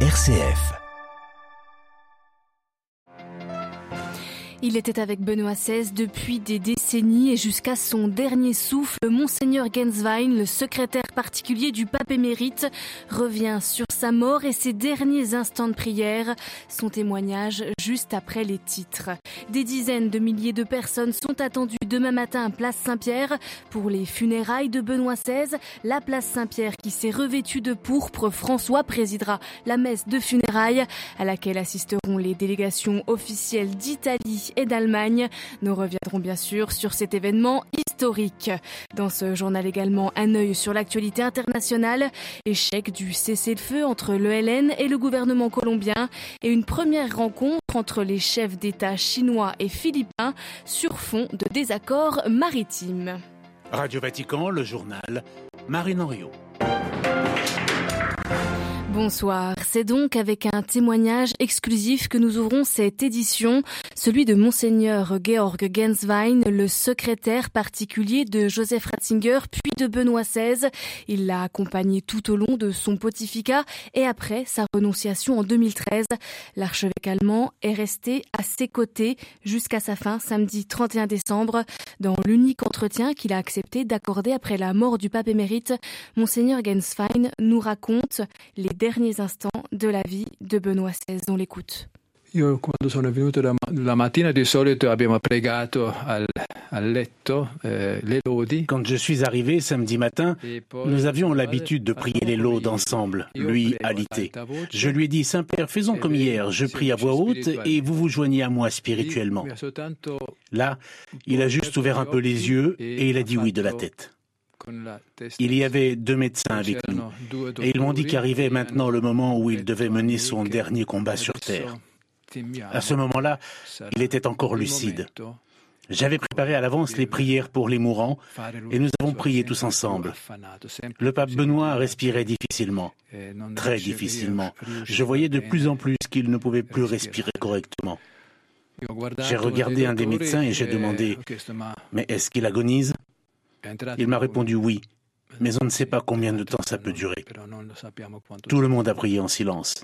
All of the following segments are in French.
RCF. Il était avec Benoît XVI depuis des décennies et jusqu'à son dernier souffle, Monseigneur Genswein, le secrétaire particulier du pape émérite, revient sur sa mort et ses derniers instants de prière. Son témoignage juste après les titres. Des dizaines de milliers de personnes sont attendues demain matin à Place Saint-Pierre pour les funérailles de Benoît XVI. La Place Saint-Pierre qui s'est revêtue de pourpre, François présidera la messe de funérailles à laquelle assisteront les délégations officielles d'Italie et d'Allemagne. Nous reviendrons bien sûr sur cet événement historique. Dans ce journal également, un œil sur l'actualité internationale, échec du cessez-le-feu entre l'ELN et le gouvernement colombien et une première rencontre entre les chefs d'État chinois et philippins sur fond de désaccords maritimes. Radio Vatican, le journal Marine Henriot. Bonsoir. C'est donc avec un témoignage exclusif que nous ouvrons cette édition, celui de Monseigneur Georg Genswein, le secrétaire particulier de Joseph Ratzinger puis de Benoît XVI. Il l'a accompagné tout au long de son pontificat et après sa renonciation en 2013. L'archevêque allemand est resté à ses côtés jusqu'à sa fin samedi 31 décembre. Dans l'unique entretien qu'il a accepté d'accorder après la mort du pape émérite, Monseigneur Genswein nous raconte les derniers instants de la vie de Benoît XVI. On l'écoute. Io quando sono venuto la, mattina di solito abbiamo pregato al, al letto eh, le lodi. Quand je suis arrivé samedi matin, nous avions l'habitude de prier les laudes ensemble, lui alité. Je lui ai dit, Saint-Père, faisons comme hier, je prie à voix haute et vous vous joignez à moi spirituellement. Là, il a juste ouvert un peu les yeux et il a dit oui de la tête. Il y avait deux médecins avec nous et ils m'ont dit qu'arrivait maintenant le moment où il devait mener son dernier combat sur Terre. À ce moment-là, il était encore lucide. J'avais préparé à l'avance les prières pour les mourants et nous avons prié tous ensemble. Le pape Benoît respirait difficilement, très difficilement. Je voyais de plus en plus qu'il ne pouvait plus respirer correctement. J'ai regardé un des médecins et j'ai demandé, mais est-ce qu'il agonise? il m'a répondu oui, mais on ne sait pas combien de temps ça peut durer. Tout le monde a prié en silence.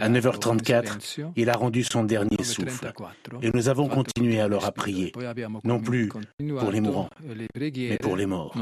À 9h34, il a rendu son dernier souffle. Et nous avons continué alors à prier, non plus pour les mourants, mais pour les morts.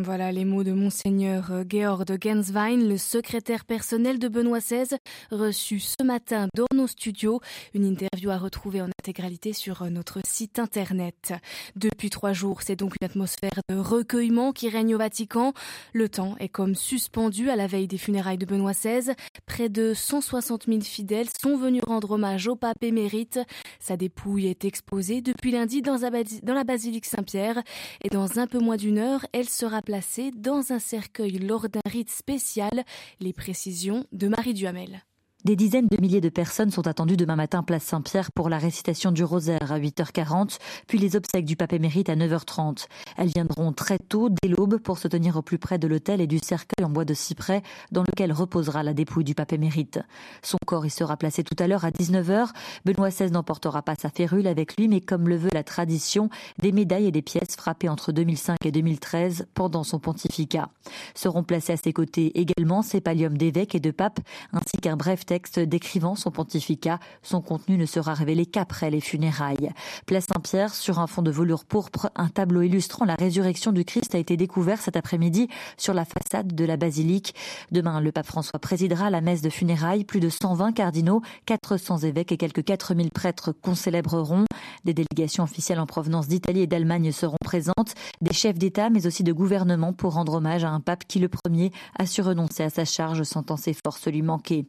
Voilà les mots de Monseigneur euh, Georg Genswein, le secrétaire personnel de Benoît XVI, reçu ce matin dans nos studios. Une interview à retrouver en intégralité sur euh, notre site internet. Depuis trois jours, c'est donc une atmosphère de recueillement qui règne au Vatican. Le temps est comme suspendu à la veille des funérailles de Benoît XVI. Près de 160 000 fidèles sont venus rendre hommage au pape émérite. Sa dépouille est exposée depuis lundi dans la basilique Saint-Pierre et dans un peu moins d'une heure, elle sera placé dans un cercueil lors d'un rite spécial. Les précisions de Marie Duhamel. Des dizaines de milliers de personnes sont attendues demain matin place Saint-Pierre pour la récitation du rosaire à 8h40, puis les obsèques du pape émérite à 9h30. Elles viendront très tôt, dès l'aube, pour se tenir au plus près de l'autel et du cercueil en bois de cyprès dans lequel reposera la dépouille du pape émérite. Son corps y sera placé tout à l'heure à 19h. Benoît XVI n'emportera pas sa férule avec lui, mais comme le veut la tradition, des médailles et des pièces frappées entre 2005 et 2013 pendant son pontificat. Seront placés à ses côtés également ses palliums d'évêques et de papes, ainsi qu'un bref texte décrivant son pontificat. Son contenu ne sera révélé qu'après les funérailles. Place Saint-Pierre, sur un fond de velours pourpre, un tableau illustrant la résurrection du Christ a été découvert cet après-midi sur la façade de la basilique. Demain, le pape François présidera la messe de funérailles. Plus de 120 cardinaux, 400 évêques et quelques 4000 prêtres concélébreront. Des délégations officielles en provenance d'Italie et d'Allemagne seront présentes. Des chefs d'État, mais aussi de gouvernement pour rendre hommage à un pape qui, le premier, a su renoncer à sa charge, sentant ses forces lui manquer.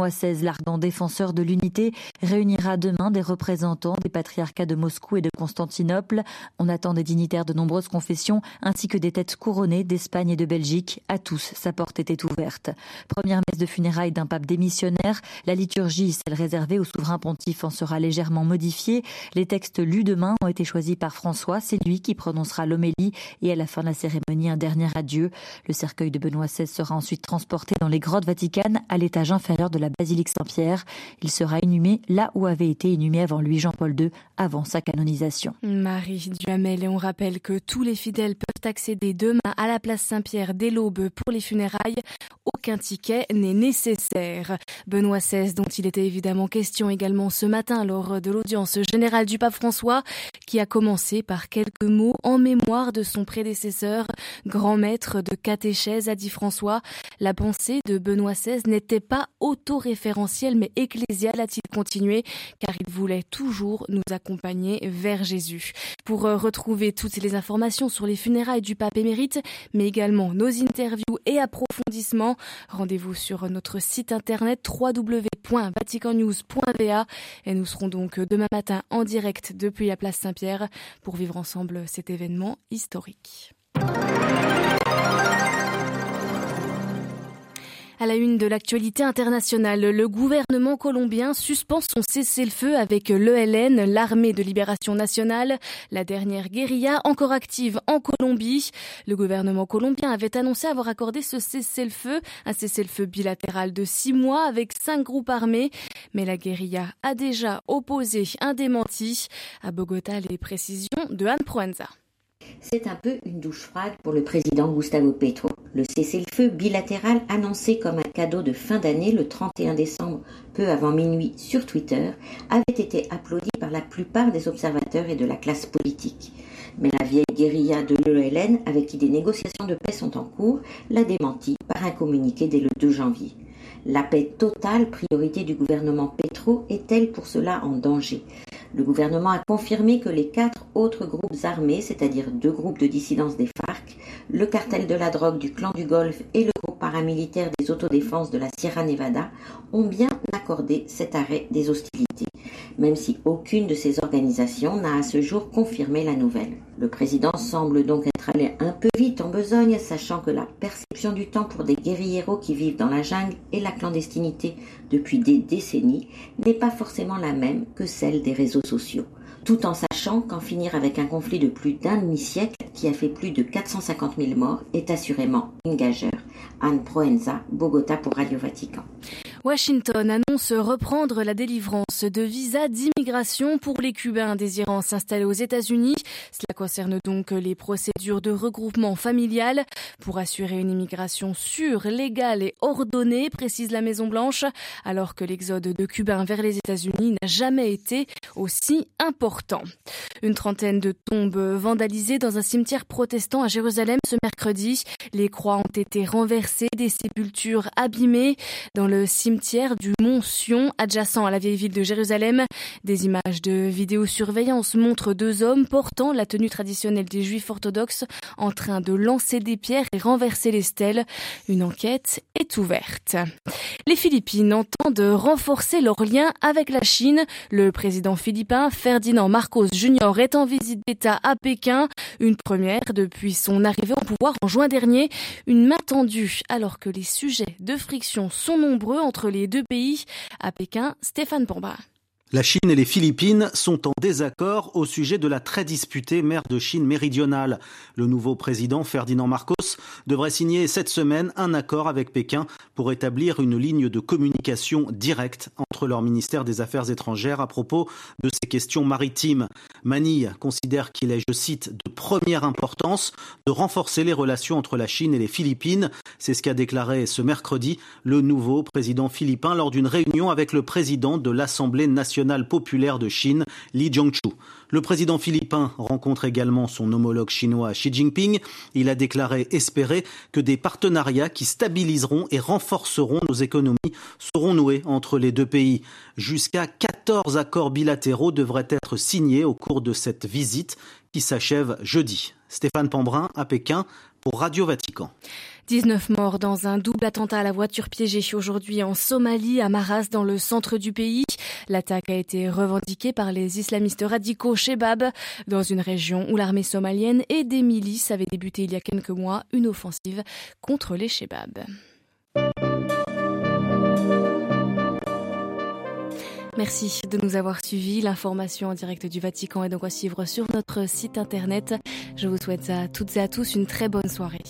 XVI, l'ardent défenseur de l'unité, réunira demain des représentants des patriarcats de Moscou et de Constantinople. On attend des dignitaires de nombreuses confessions ainsi que des têtes couronnées d'Espagne et de Belgique. À tous, sa porte était ouverte. Première messe de funérailles d'un pape démissionnaire. La liturgie, celle réservée au souverain pontife, en sera légèrement modifiée. Les textes lus demain ont été choisis par François. C'est lui qui prononcera l'homélie et à la fin de la cérémonie, un dernier adieu. Le cercueil de Benoît XVI sera ensuite transporté dans les grottes vaticanes à l'étage inférieur de la basilique Saint-Pierre. Il sera inhumé là où avait été inhumé avant lui Jean-Paul II avant sa canonisation. Marie Duhamel et on rappelle que tous les fidèles peuvent accéder demain à la place Saint-Pierre dès l'aube pour les funérailles. Aucun ticket n'est nécessaire. Benoît XVI, dont il était évidemment question également ce matin lors de l'audience générale du pape François, qui a commencé par quelques mots en mémoire de son prédécesseur, grand maître de catéchèse, a dit François. La pensée de Benoît XVI n'était pas autoréférentielle mais ecclésiale, a-t-il continué, car il voulait toujours nous accompagner vers Jésus. Pour euh, retrouver toutes les informations sur les funérailles du pape émérite, mais également nos interviews et approfondissements, rendez-vous sur notre site internet www.vaticannews.va et nous serons donc demain matin en direct depuis la place Saint-Pierre pour vivre ensemble cet événement historique. À la une de l'actualité internationale, le gouvernement colombien suspend son cessez-le-feu avec l'ELN, l'armée de libération nationale, la dernière guérilla encore active en Colombie. Le gouvernement colombien avait annoncé avoir accordé ce cessez-le-feu, un cessez-le-feu bilatéral de six mois avec cinq groupes armés. Mais la guérilla a déjà opposé un démenti. À Bogota, les précisions de Anne Proenza. C'est un peu une douche froide pour le président Gustavo Petro. Le cessez-le-feu bilatéral annoncé comme un cadeau de fin d'année le 31 décembre, peu avant minuit, sur Twitter, avait été applaudi par la plupart des observateurs et de la classe politique. Mais la vieille guérilla de l'ELN, avec qui des négociations de paix sont en cours, l'a démenti par un communiqué dès le 2 janvier. La paix totale, priorité du gouvernement Petro, est-elle pour cela en danger? Le gouvernement a confirmé que les quatre autres groupes armés, c'est-à-dire deux groupes de dissidence des FARC, le cartel de la drogue du clan du Golfe et le groupe paramilitaire des autodéfenses de la Sierra Nevada, ont bien accordé cet arrêt des hostilités, même si aucune de ces organisations n'a à ce jour confirmé la nouvelle. Le président semble donc être allé un peu vite en besogne, sachant que la perception du temps pour des guérilleros qui vivent dans la jungle et la clandestinité depuis des décennies n'est pas forcément la même que celle des réseaux sociaux tout en sachant qu'en finir avec un conflit de plus d'un demi-siècle qui a fait plus de 450 000 morts est assurément une gageure. Anne Proenza, Bogota pour Radio Vatican. Washington annonce reprendre la délivrance de visas d'immigration pour les Cubains désirant s'installer aux États-Unis. Cela concerne donc les procédures de regroupement familial pour assurer une immigration sûre, légale et ordonnée, précise la Maison-Blanche, alors que l'exode de Cubains vers les États-Unis n'a jamais été aussi important. Une trentaine de tombes vandalisées dans un cimetière protestant à Jérusalem ce mercredi. Les croix ont été renversées, des sépultures abîmées. Dans le cimetière cimetière du Mont Sion, adjacent à la vieille ville de Jérusalem. Des images de vidéosurveillance montrent deux hommes portant la tenue traditionnelle des juifs orthodoxes en train de lancer des pierres et renverser les stèles. Une enquête est ouverte. Les Philippines entendent renforcer leurs liens avec la Chine. Le président philippin Ferdinand Marcos Jr. est en visite d'État à Pékin, une première depuis son arrivée au pouvoir en juin dernier. Une main tendue alors que les sujets de friction sont nombreux entre les deux pays. À Pékin, Stéphane Pamba. La Chine et les Philippines sont en désaccord au sujet de la très disputée mer de Chine méridionale. Le nouveau président Ferdinand Marcos devrait signer cette semaine un accord avec Pékin pour établir une ligne de communication directe entre leur ministère des Affaires étrangères à propos de ces questions maritimes. Manille considère qu'il est, je cite, de première importance de renforcer les relations entre la Chine et les Philippines. C'est ce qu'a déclaré ce mercredi le nouveau président philippin lors d'une réunion avec le président de l'Assemblée populaire de Chine, Li Jiangchu. Le président philippin rencontre également son homologue chinois Xi Jinping. Il a déclaré espérer que des partenariats qui stabiliseront et renforceront nos économies seront noués entre les deux pays. Jusqu'à 14 accords bilatéraux devraient être signés au cours de cette visite qui s'achève jeudi. Stéphane Pambrin à Pékin pour Radio Vatican. 19 morts dans un double attentat à la voiture piégée aujourd'hui en Somalie, à Maras, dans le centre du pays. L'attaque a été revendiquée par les islamistes radicaux Shebab, dans une région où l'armée somalienne et des milices avaient débuté il y a quelques mois une offensive contre les Shebab. Merci de nous avoir suivis. L'information en direct du Vatican est donc à suivre sur notre site internet. Je vous souhaite à toutes et à tous une très bonne soirée.